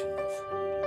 quest of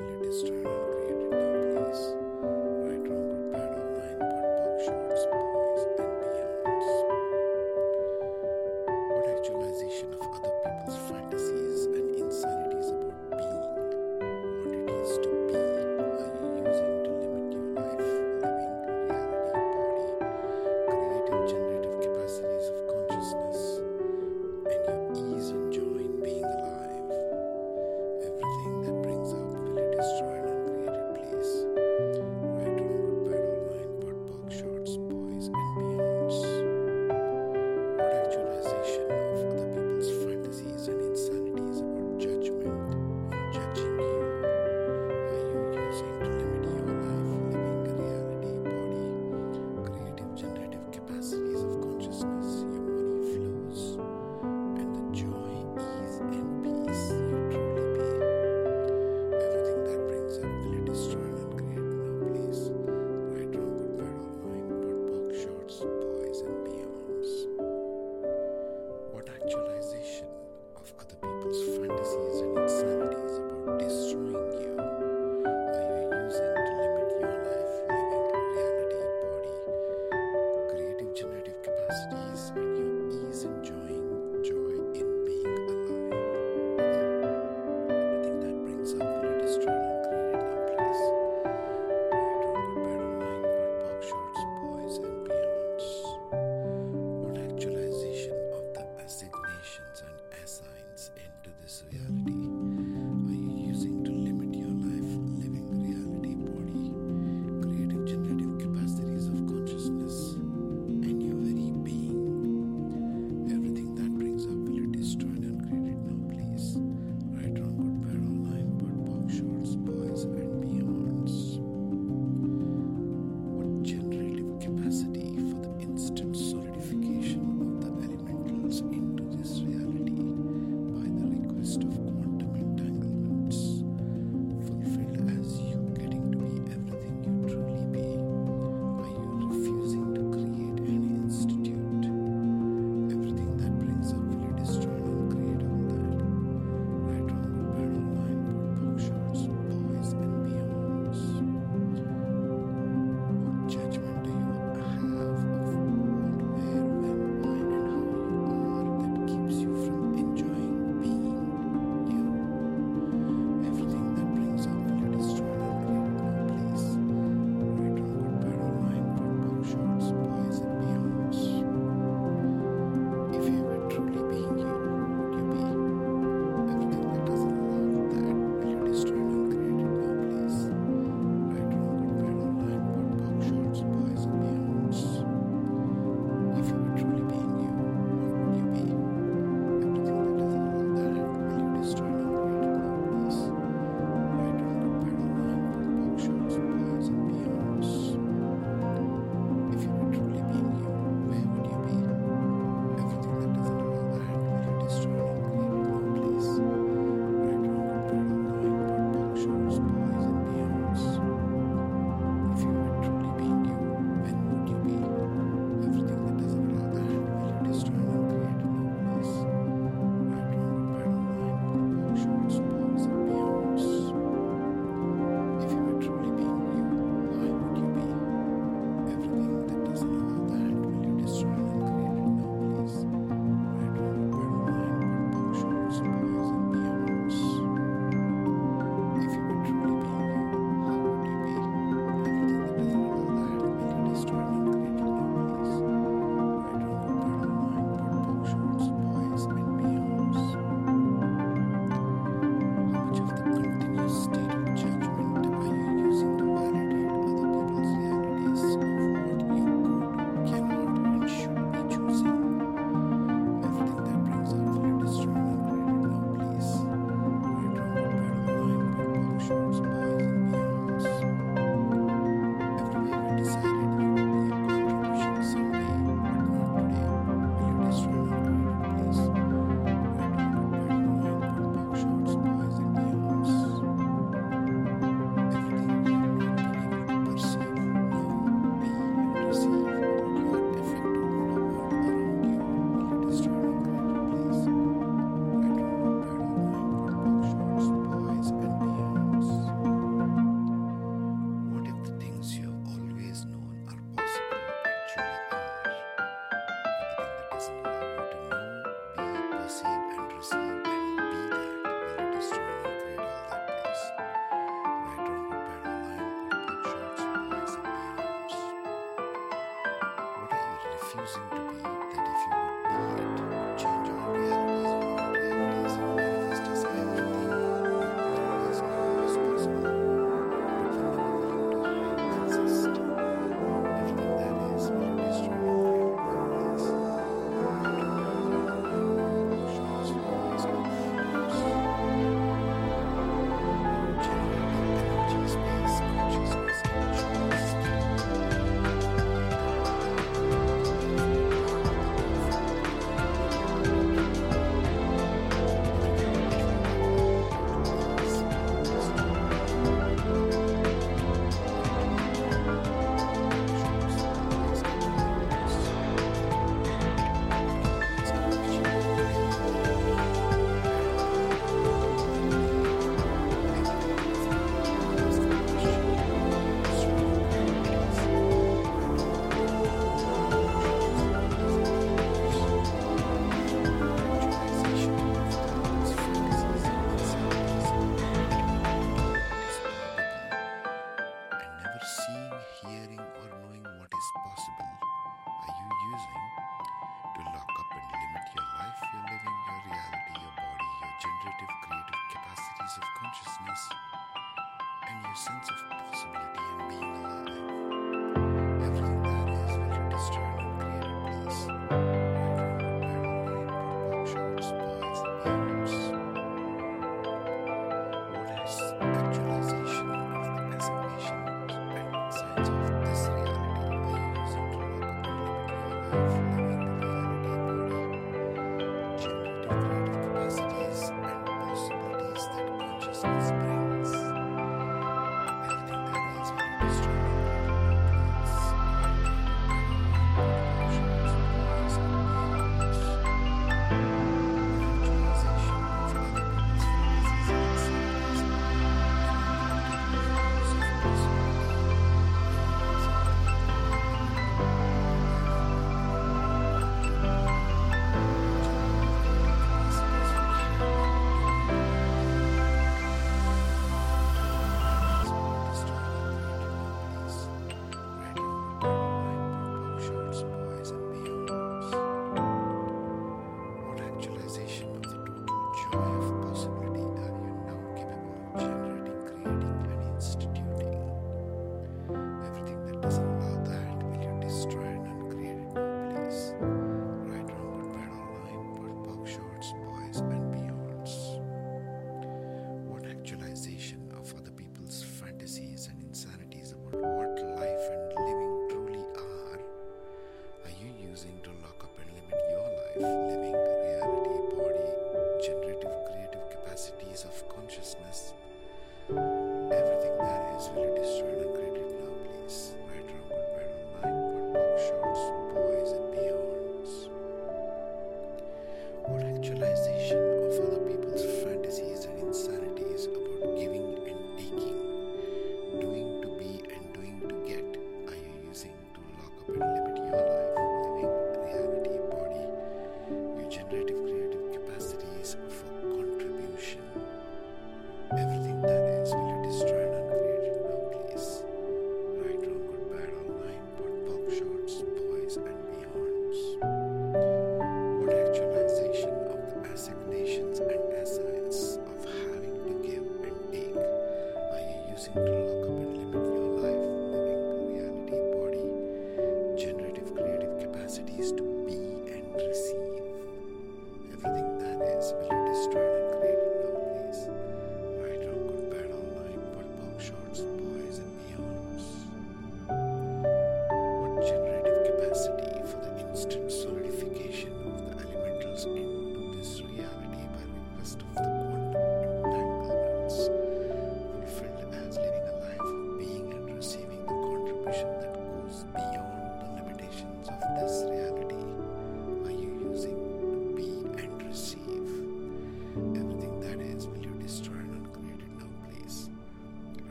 quantum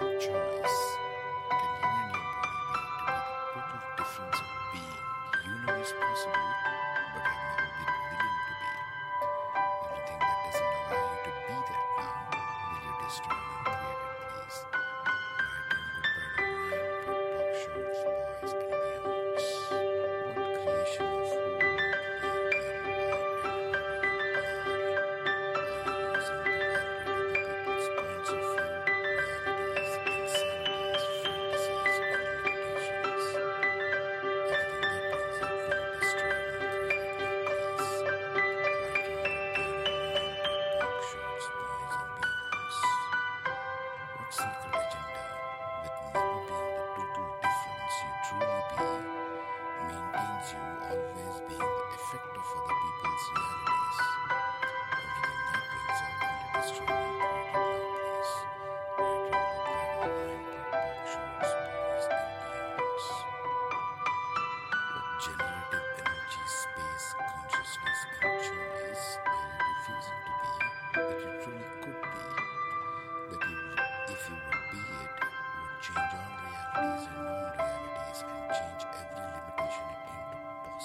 consciousness and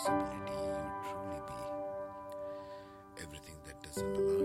possibility you truly be. Everything that doesn't align.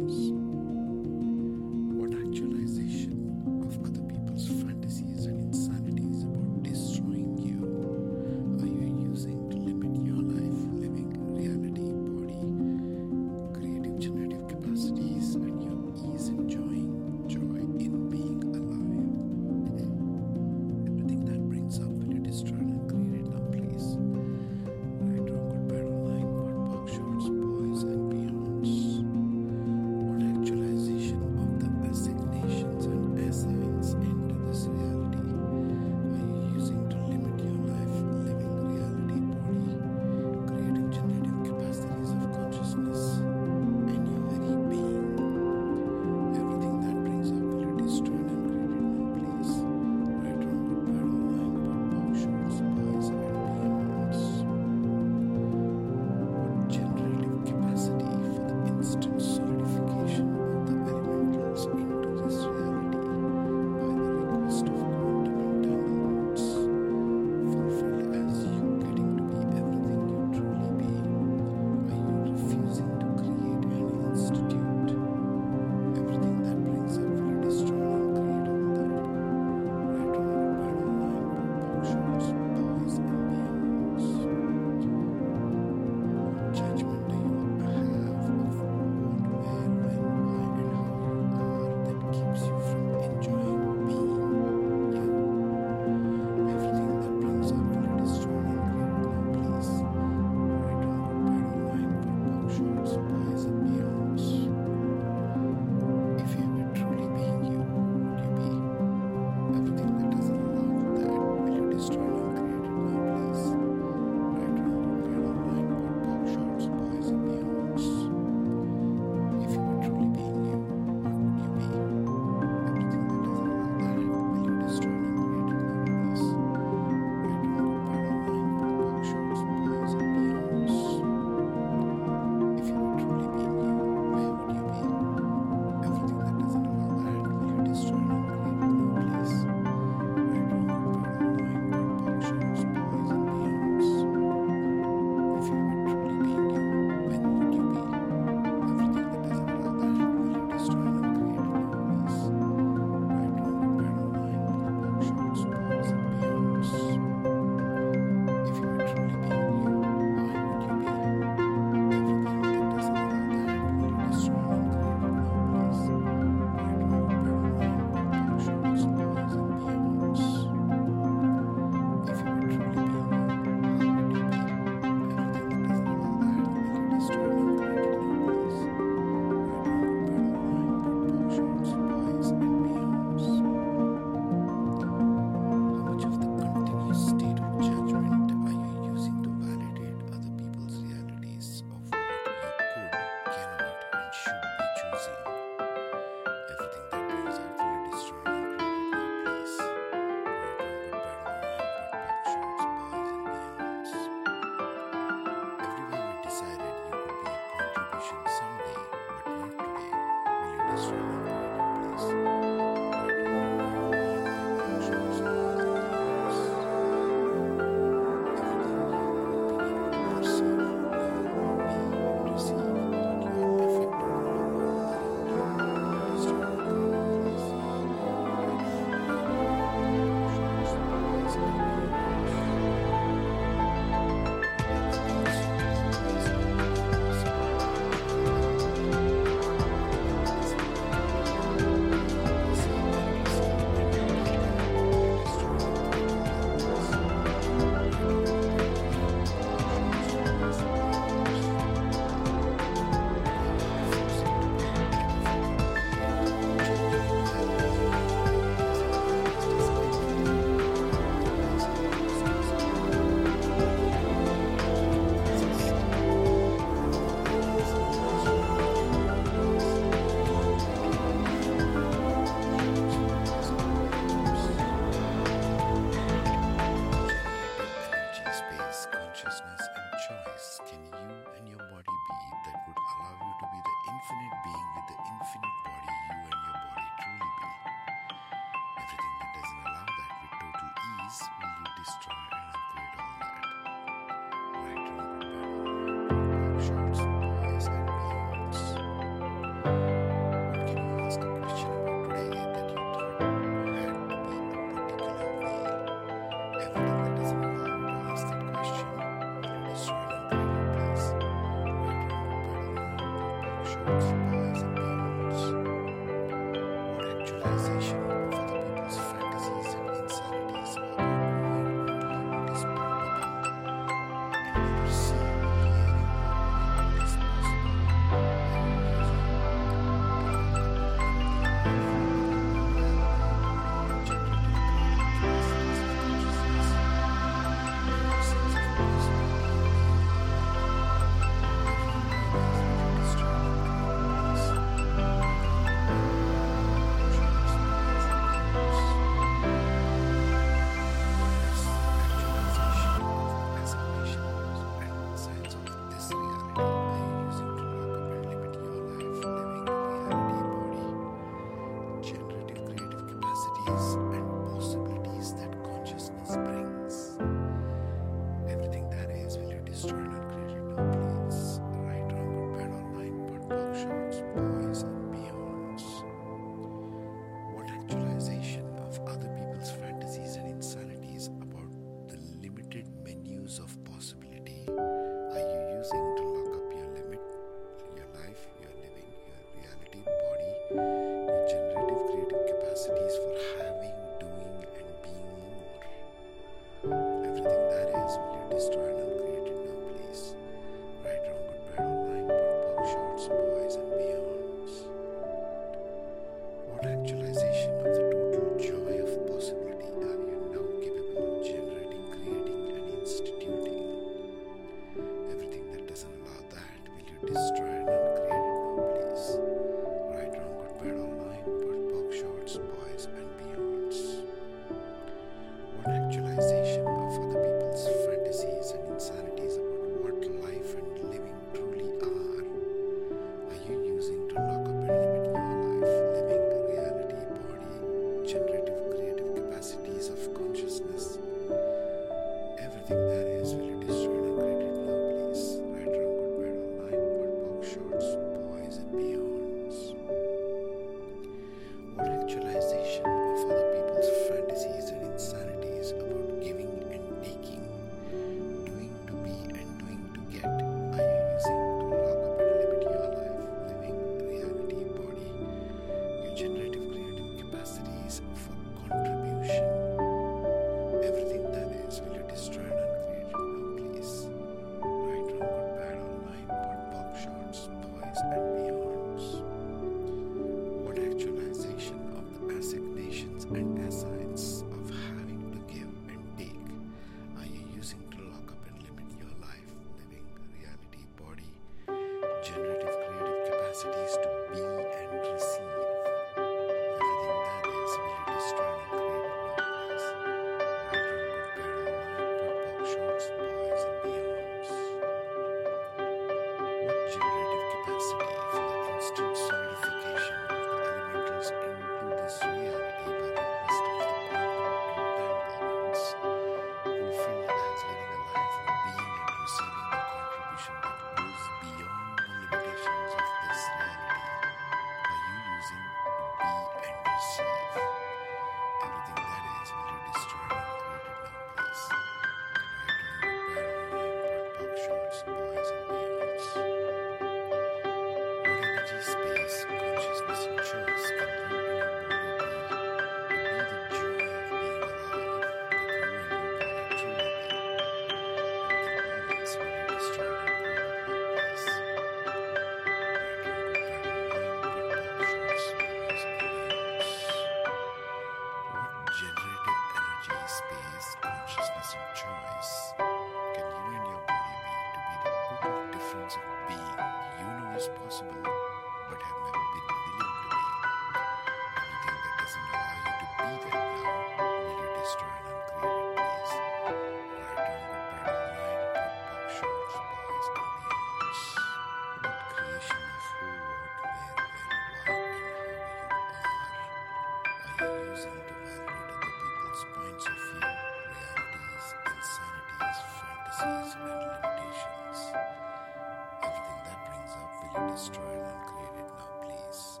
you destroyed and created. Now, please,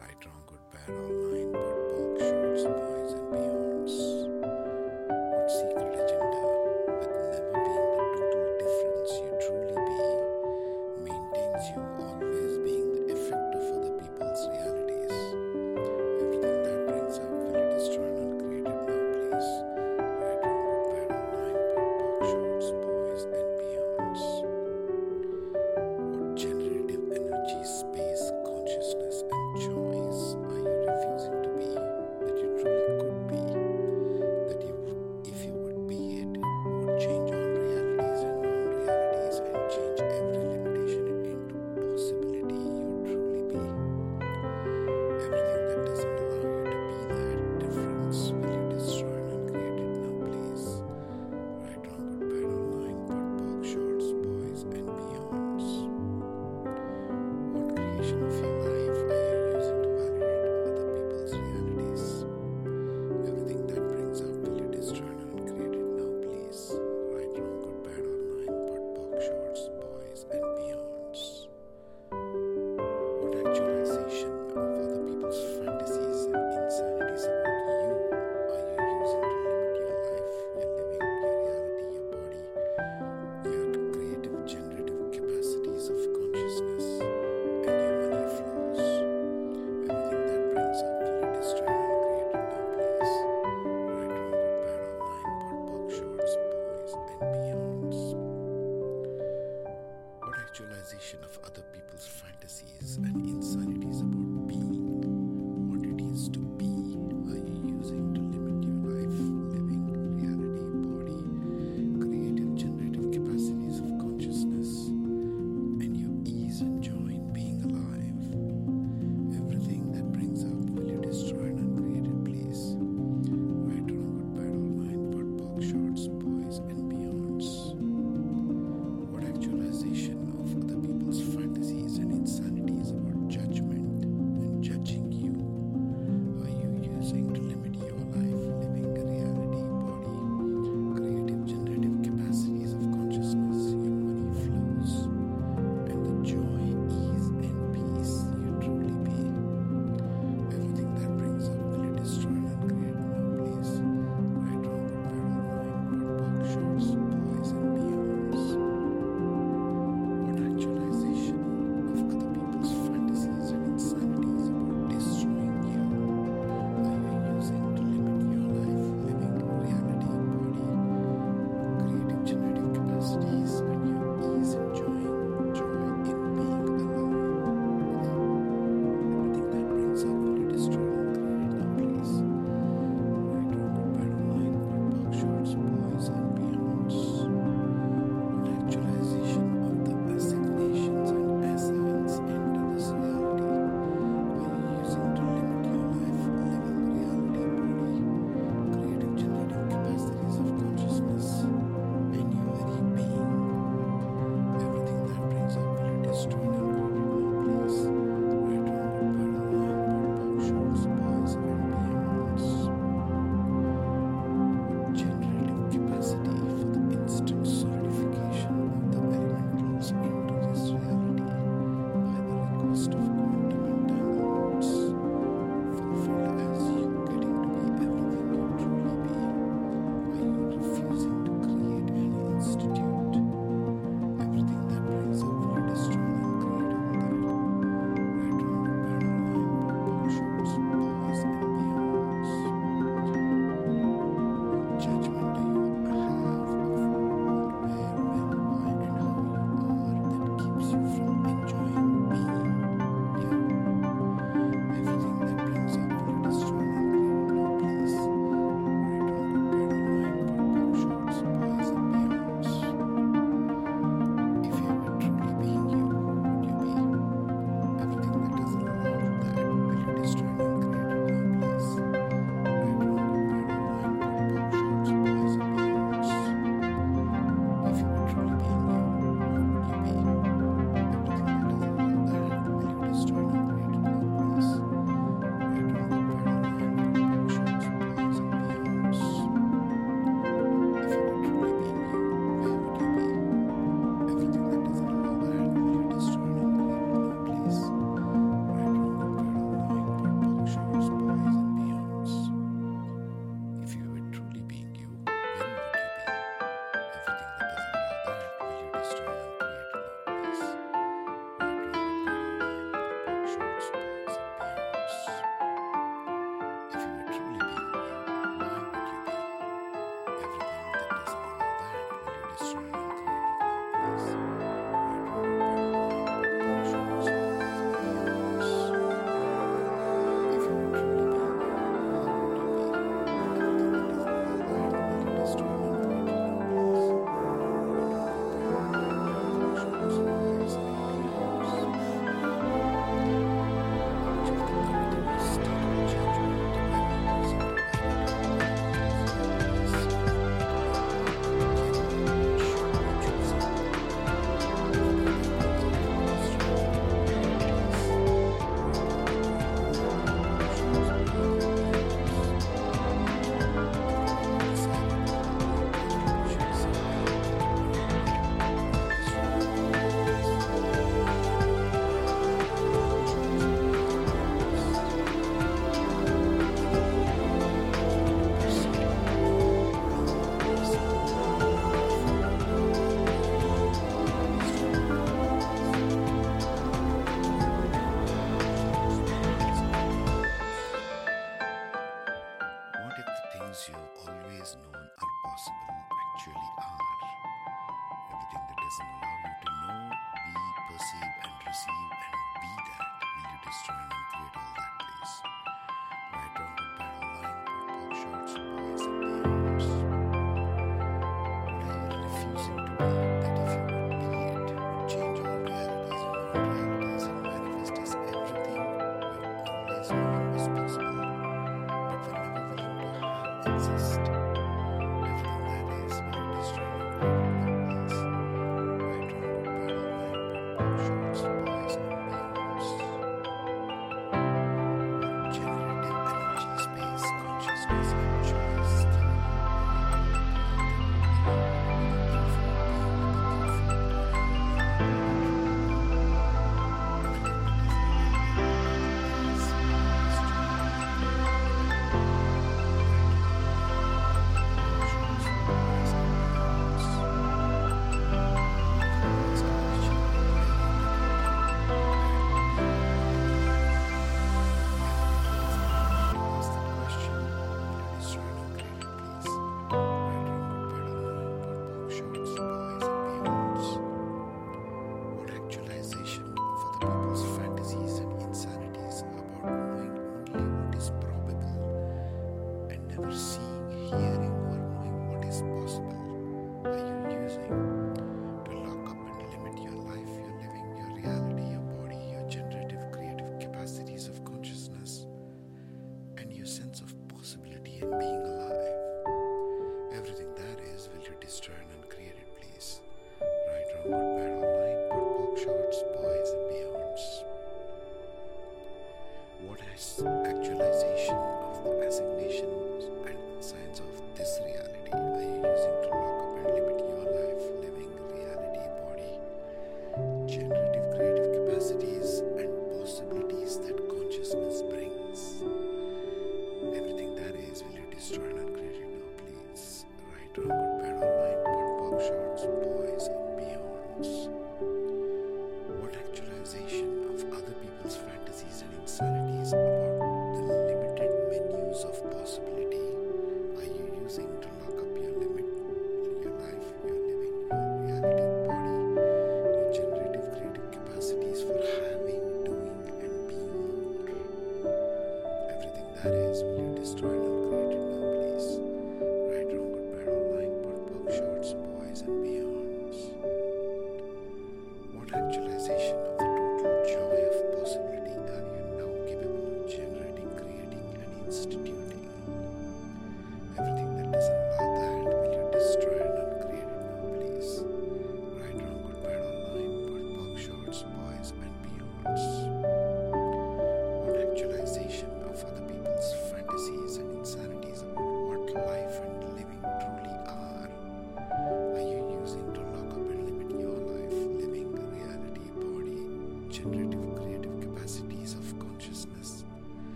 right, wrong, good, bad, all.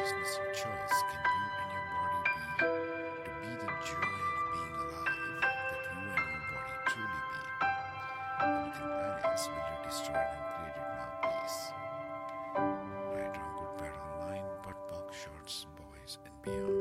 consciousness of choice can you and your body be to be the joy of being alive that you and your body truly be? Anything else will you destroy and create it now, please. Right, on, good, bad, online, but box, shorts, boys, and beyond.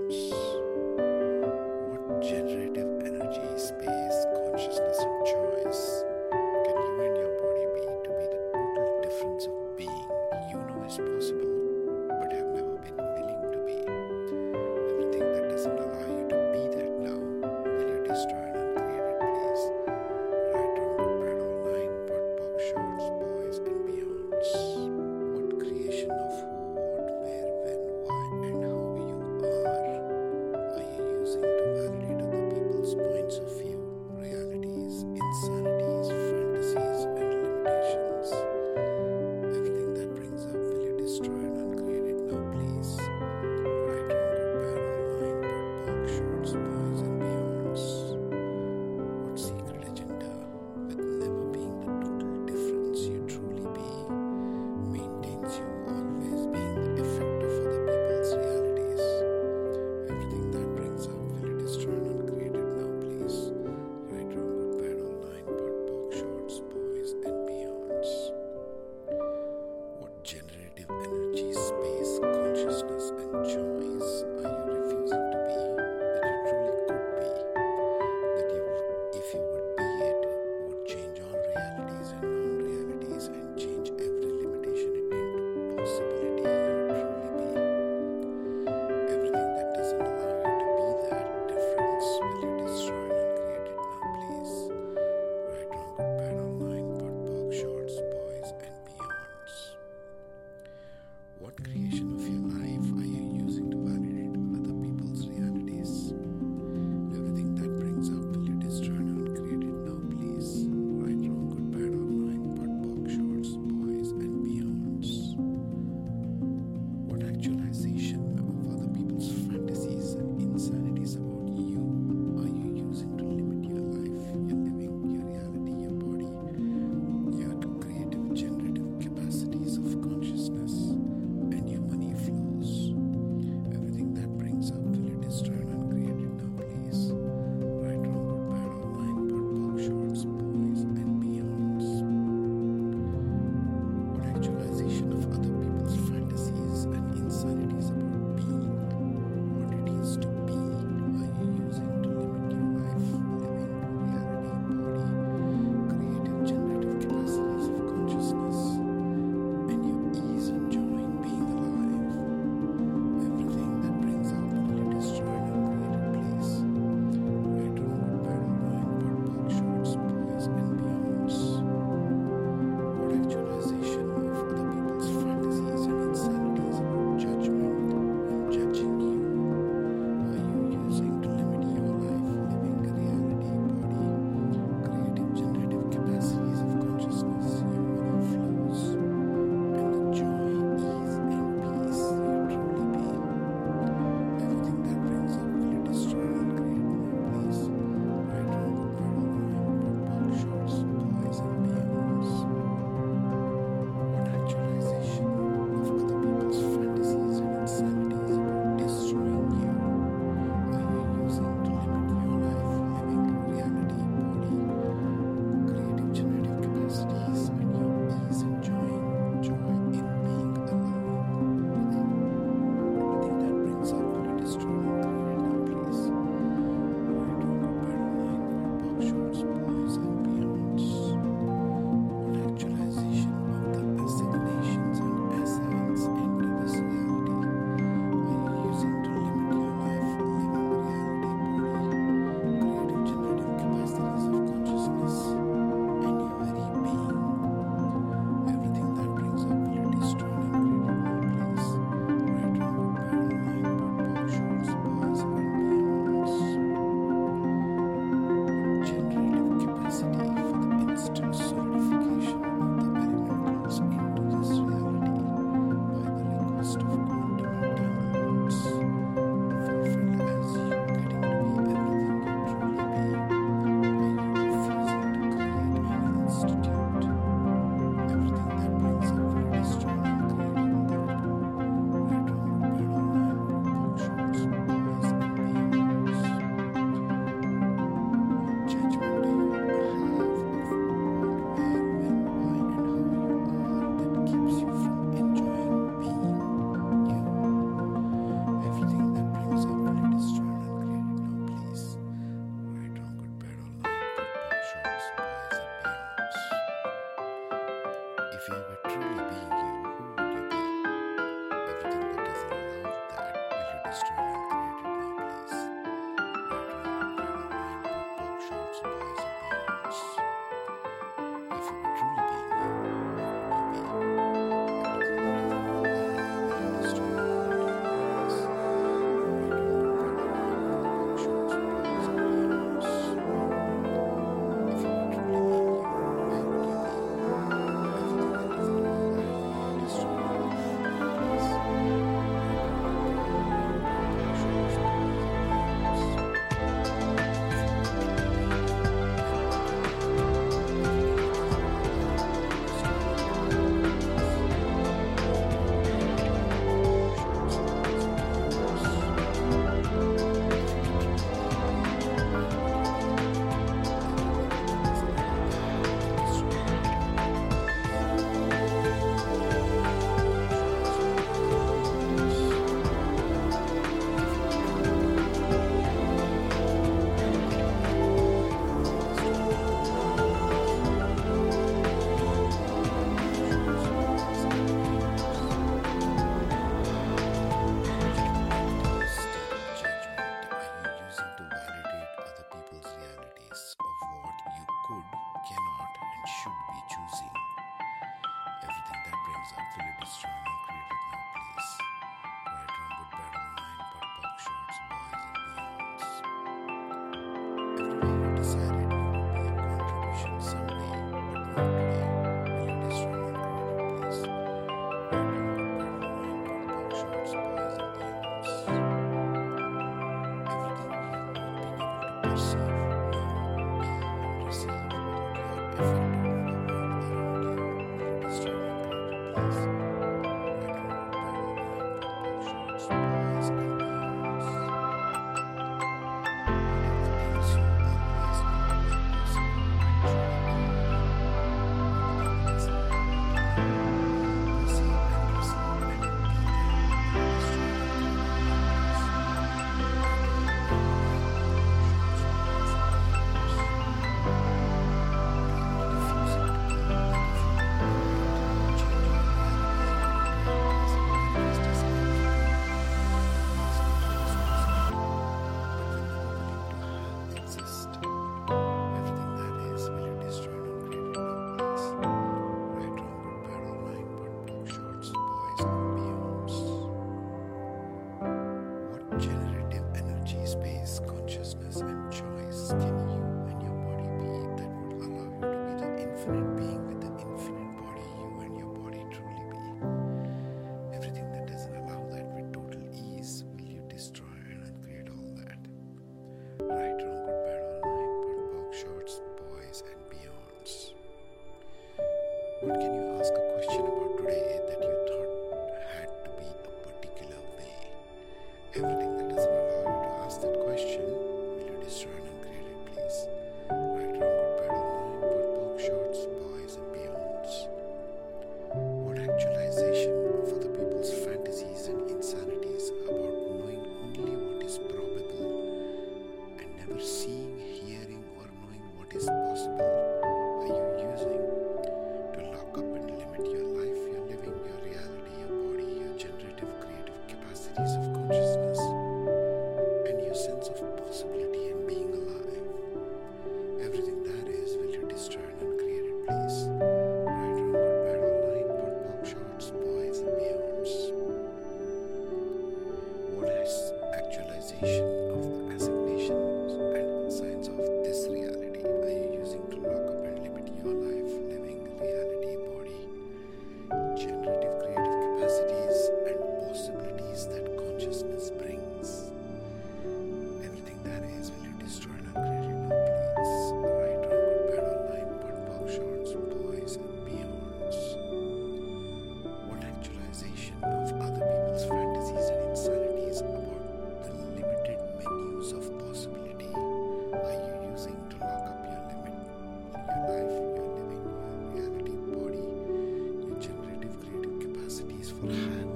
Capacities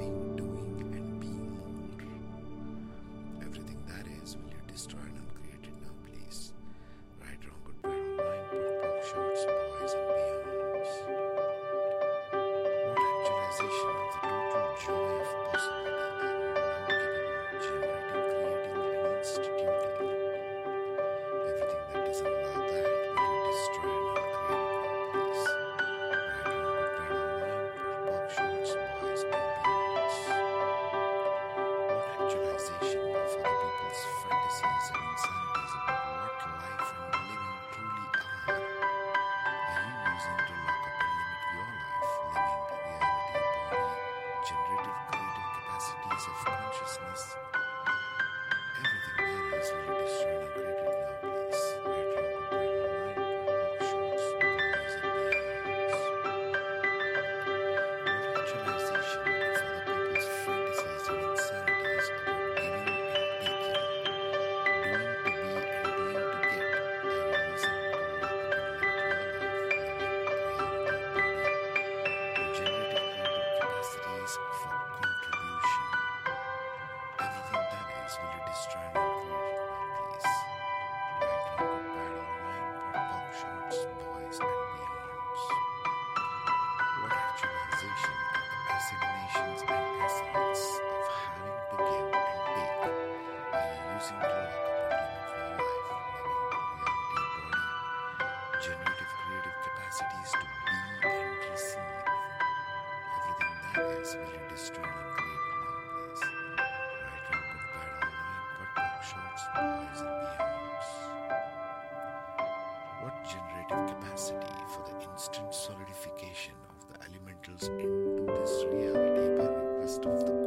What generative capacity for the instant solidification of the elementals into this reality by request of the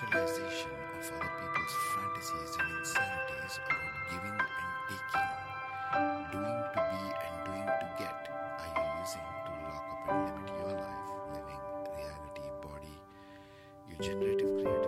actualization of other people's fantasies and insanities about giving and taking, doing to be and doing to get, are you using to lock up and limit your life, living, reality, body, your generative creativity?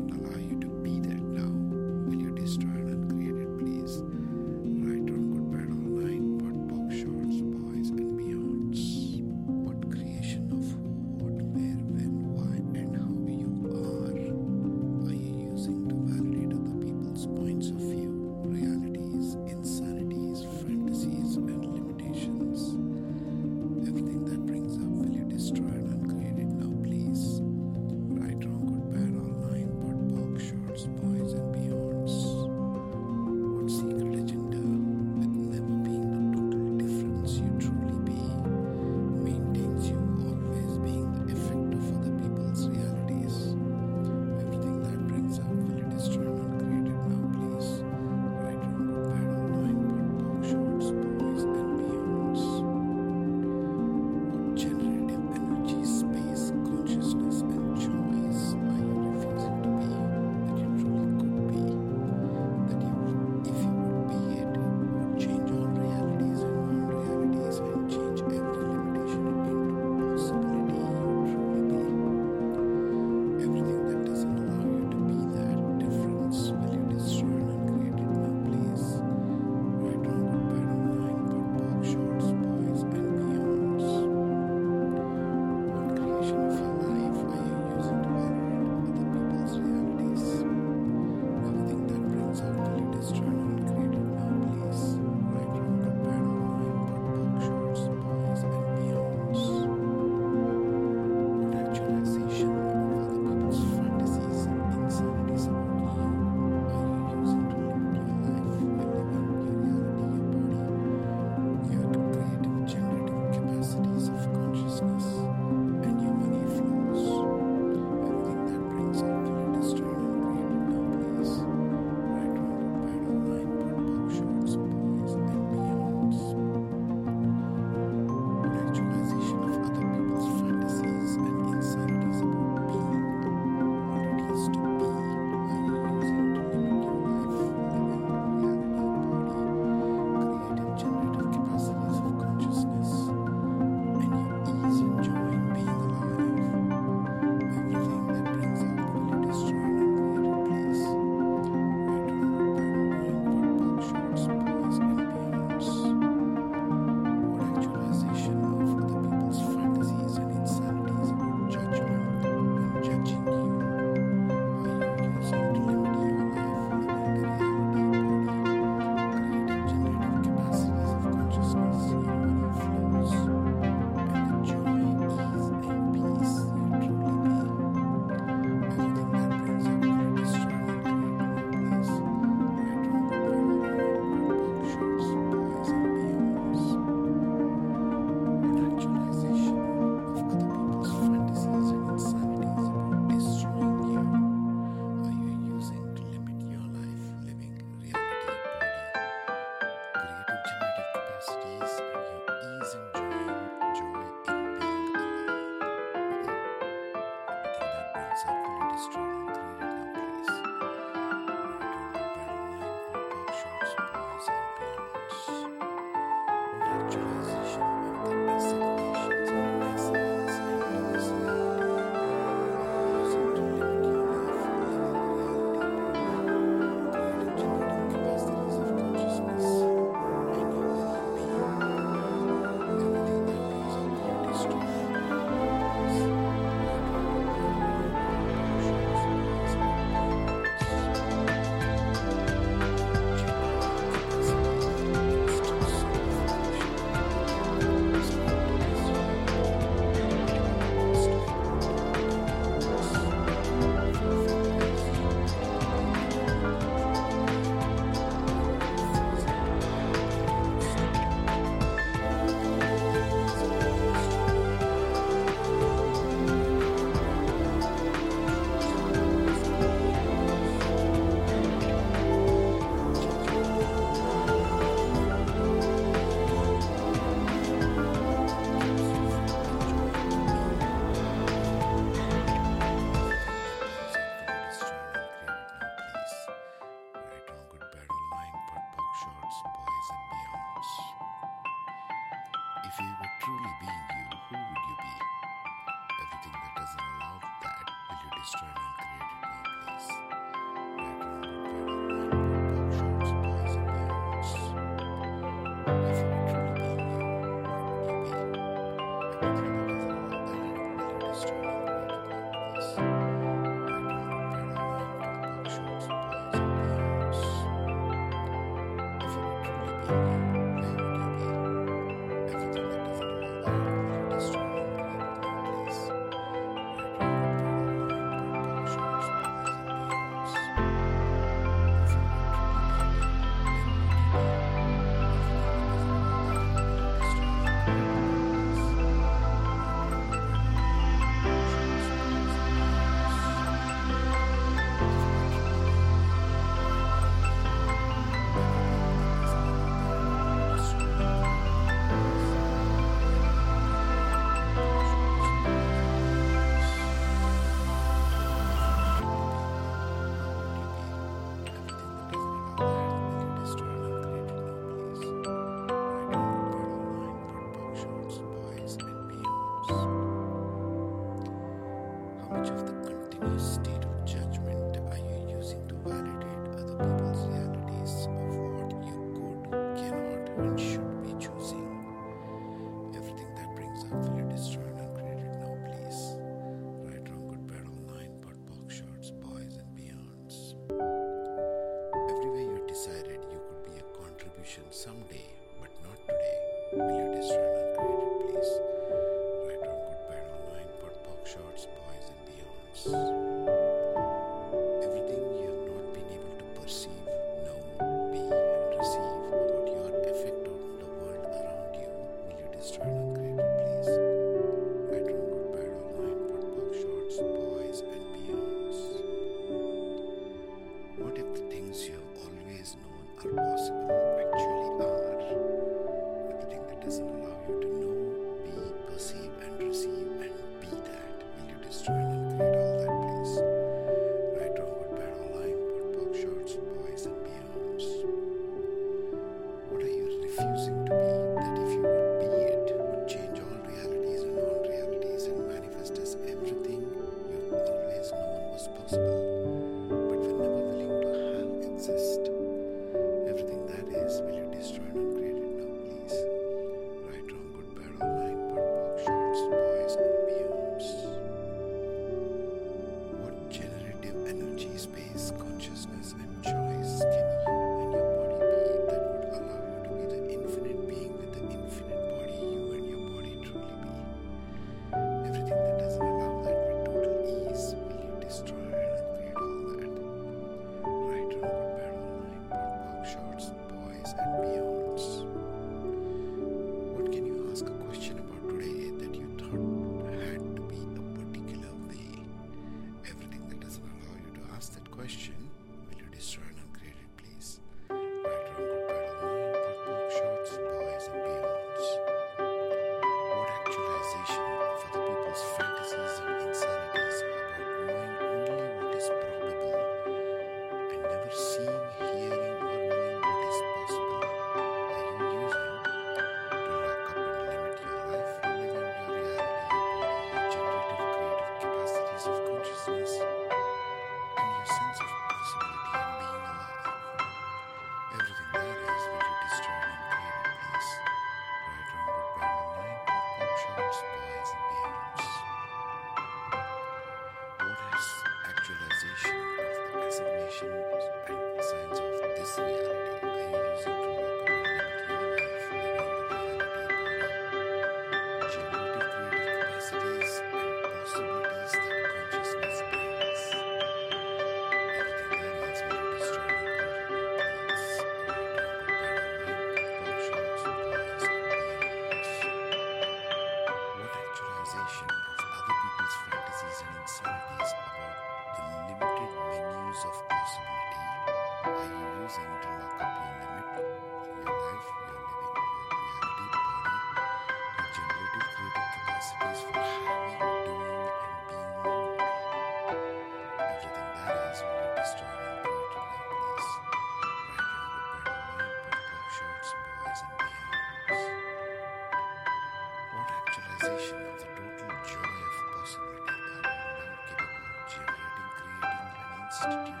of the total joy of possibility that I am now capable of generating, creating, and instituting.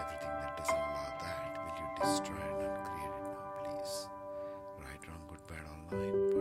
Everything that doesn't allow that, will you destroy and uncreate it now, please? Right, wrong, good, bad, online.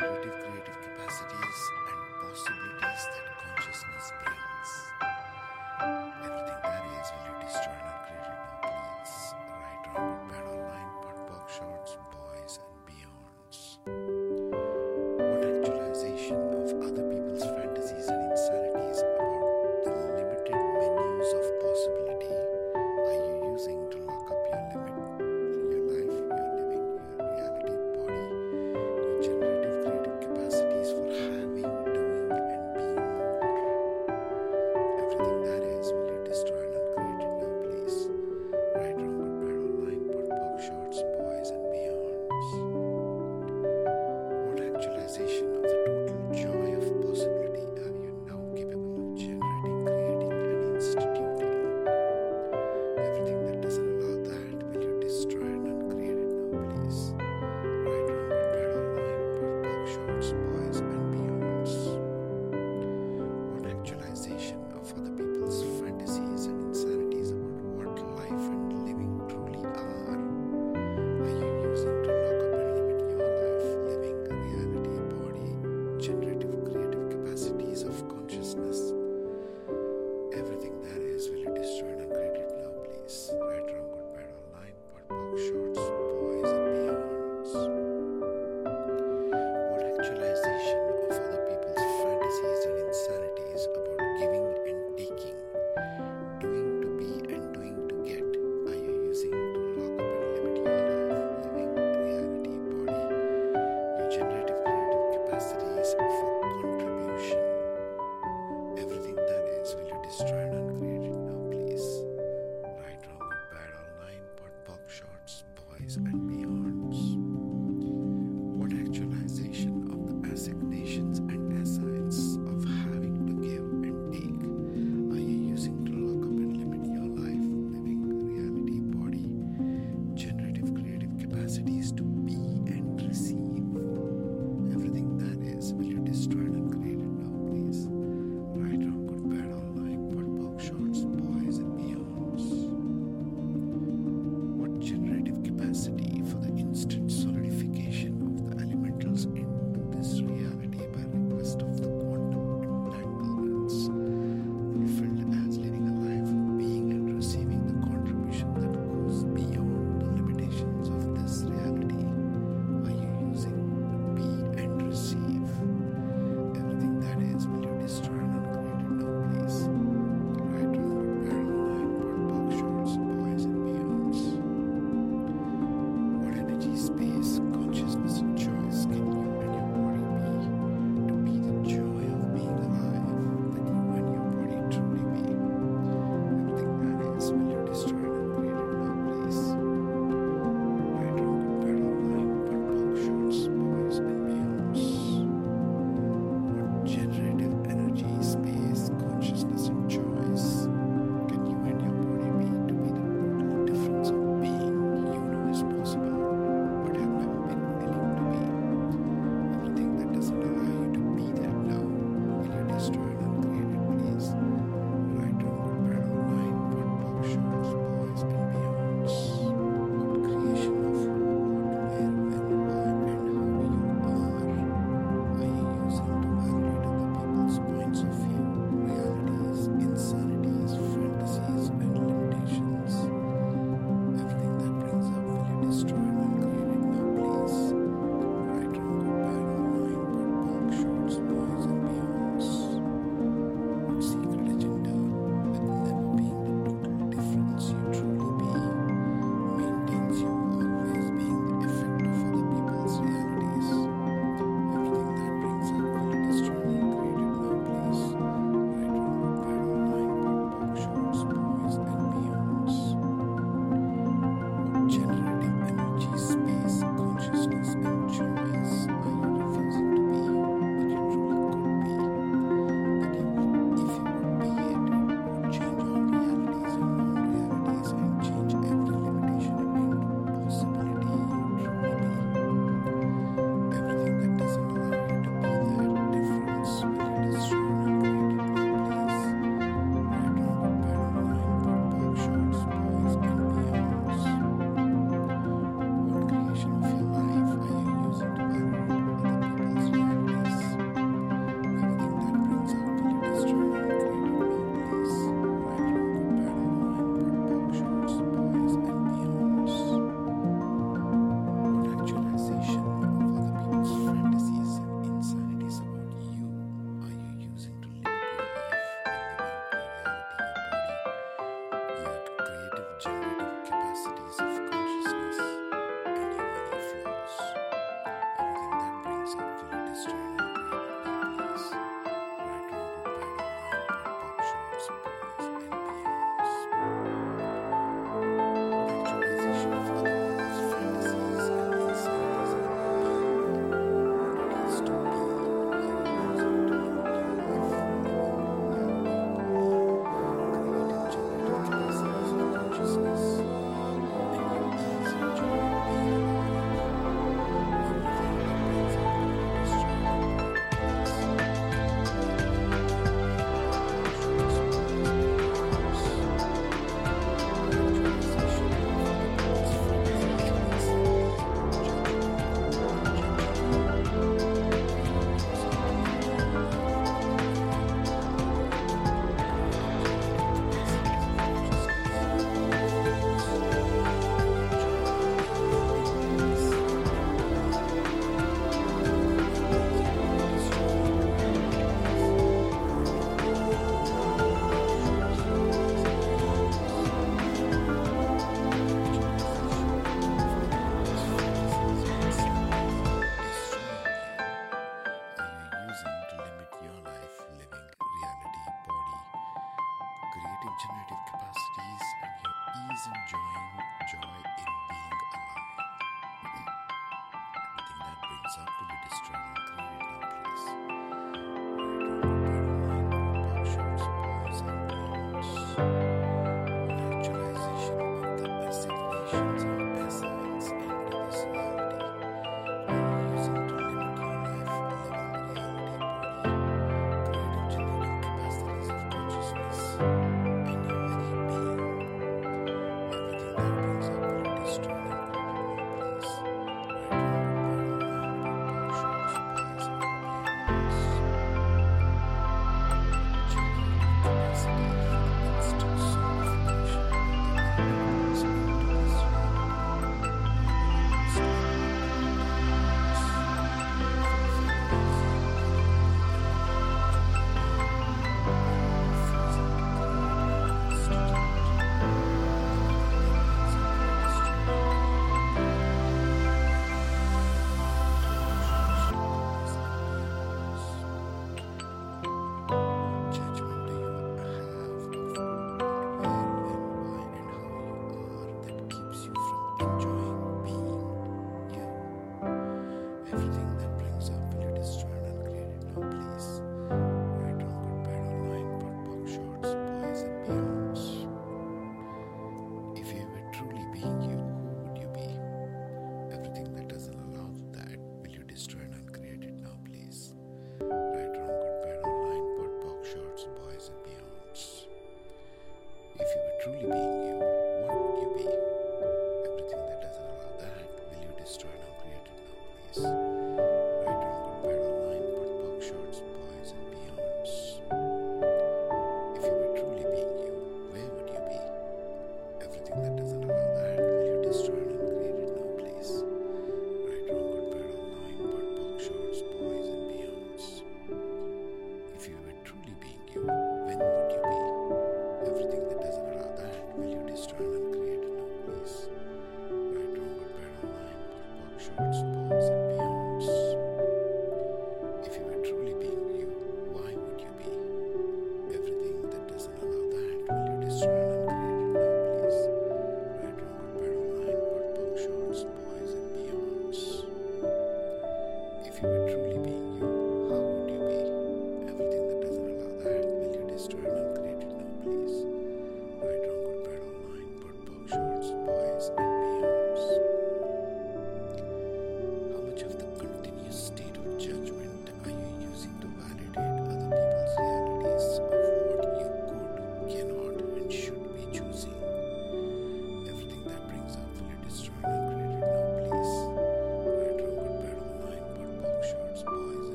Generative creative capacities and possibilities that consciousness brings.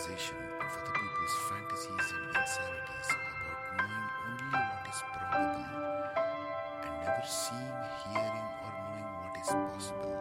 civilization for the people's fantasies and insanities about knowing only what is probable and never seeing, hearing, or knowing what is possible.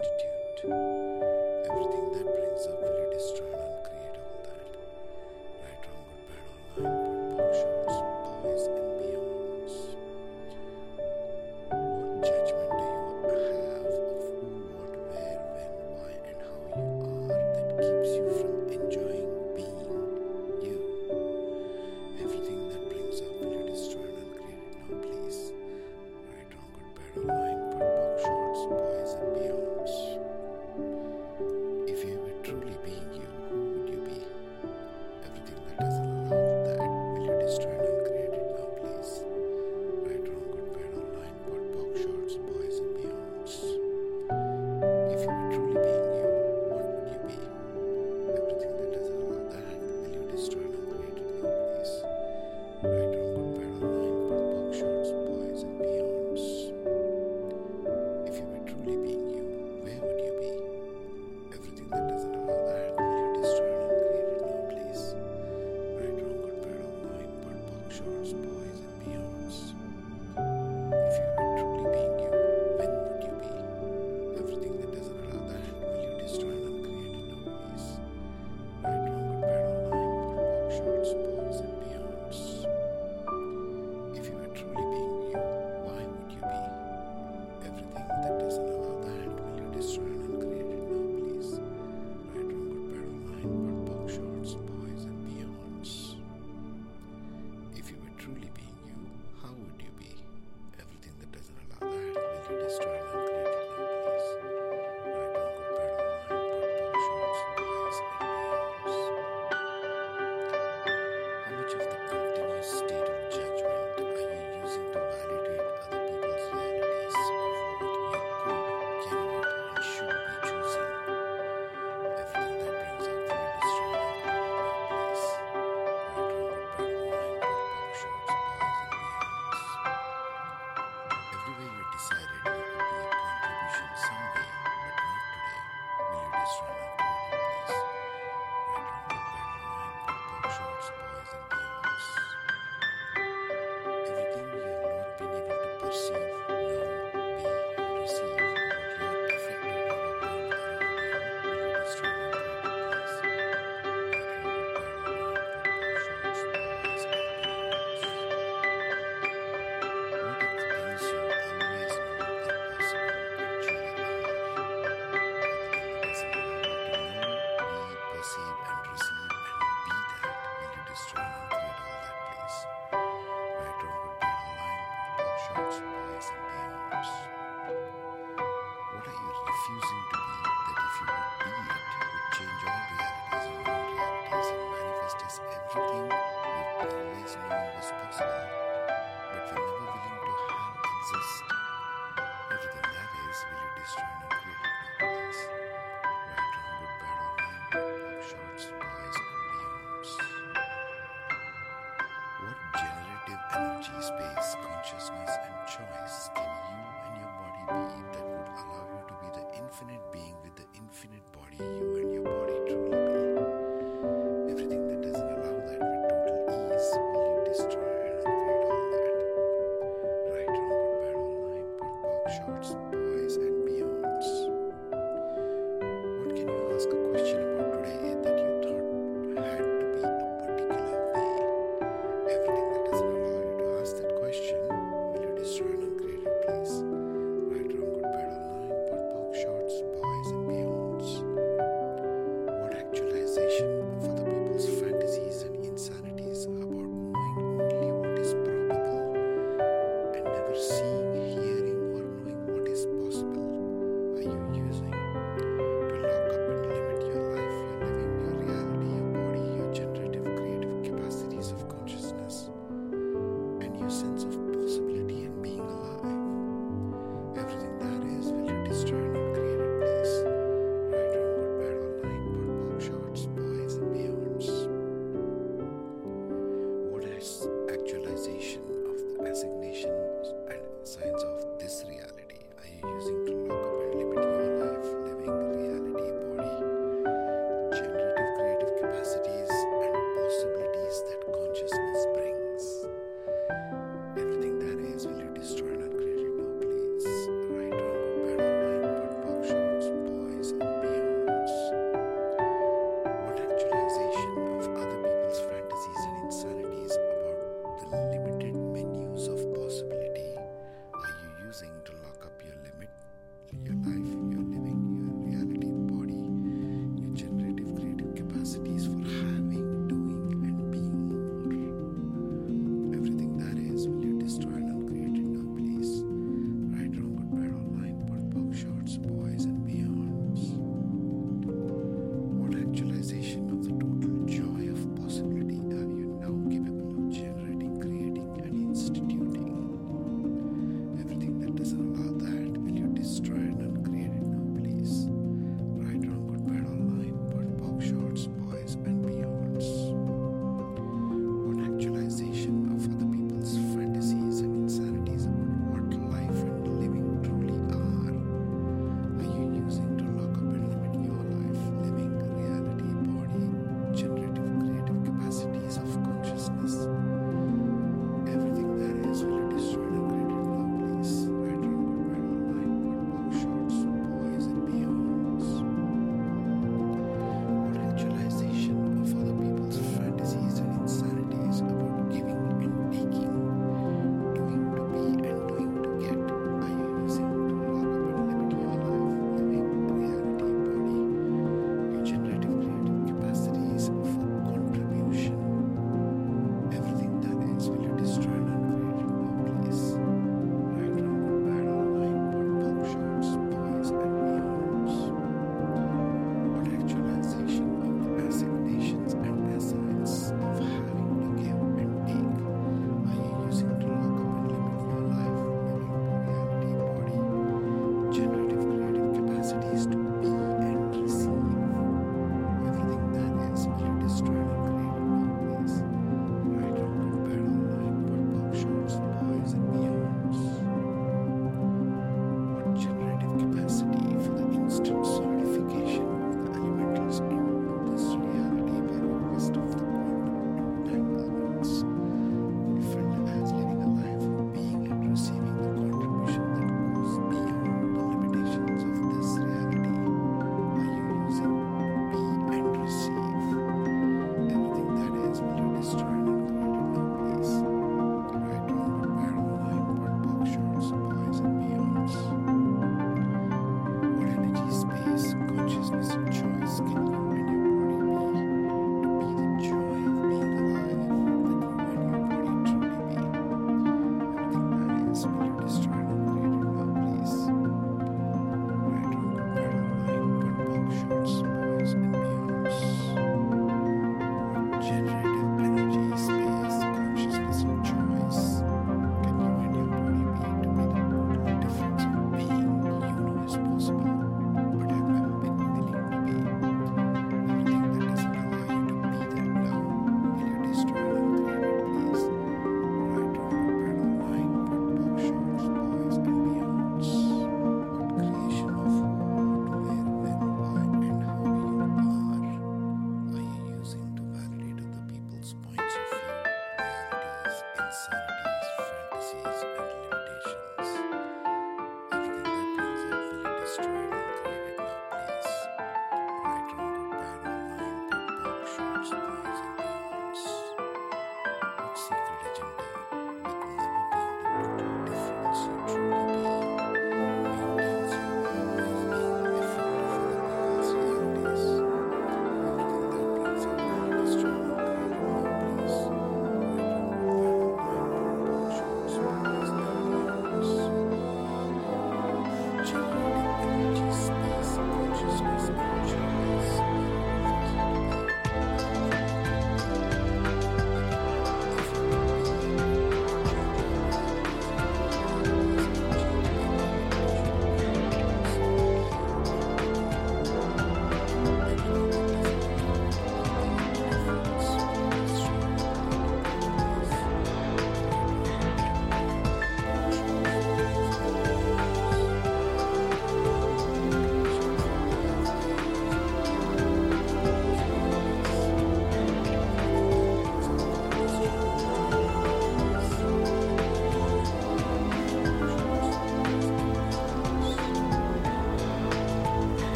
Institute? consciousness and choice can you and your body be that would allow you to be the infinite being?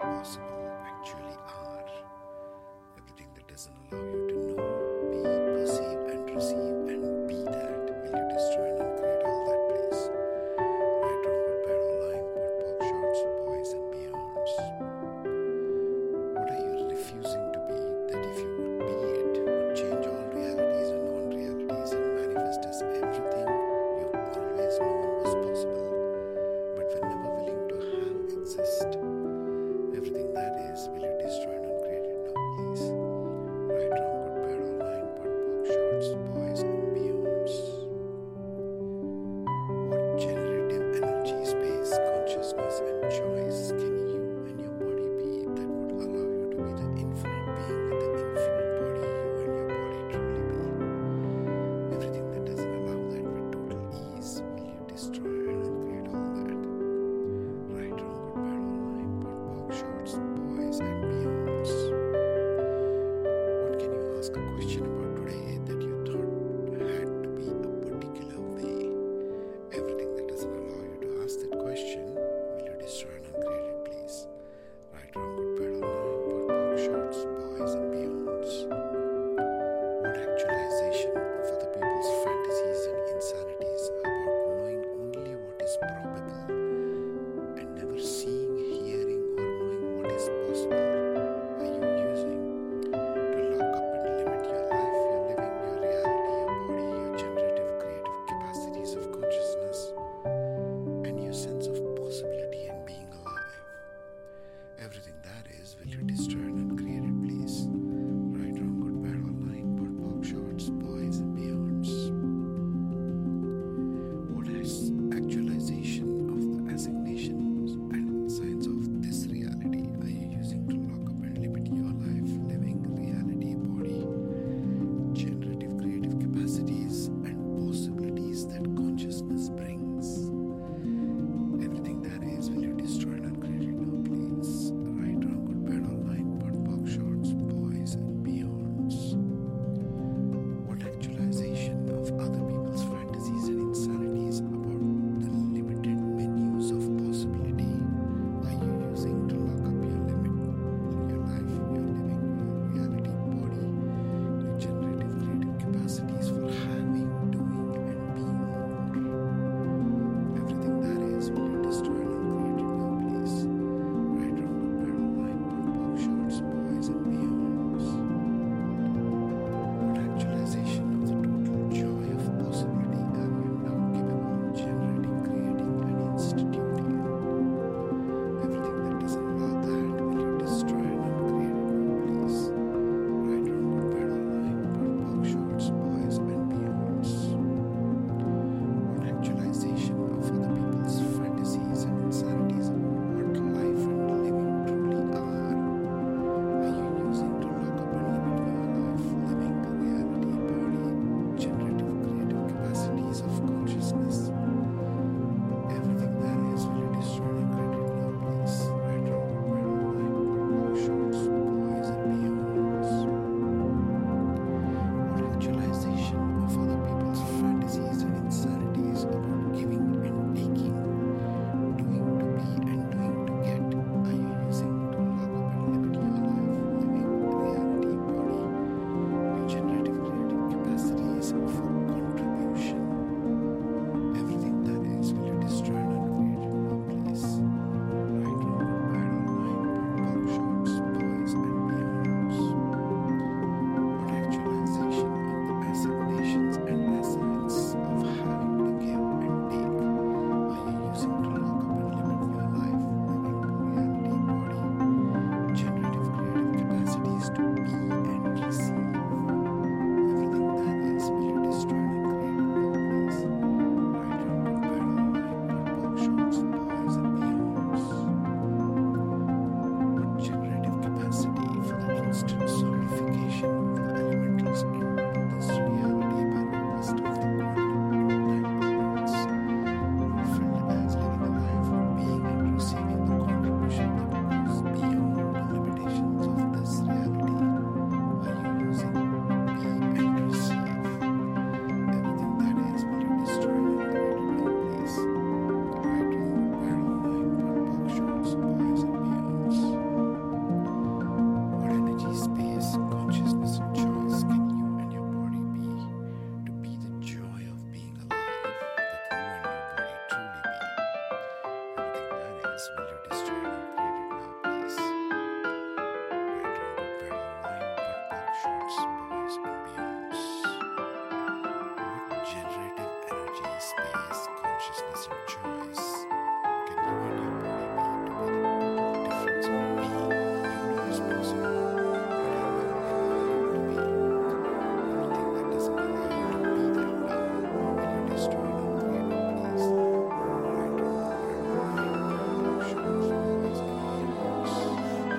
Possible actually are? Everything that doesn't allow you